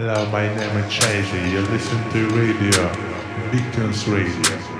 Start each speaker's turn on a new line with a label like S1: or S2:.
S1: Hello, my name is Chasey. You listen to radio, Beacons Radio.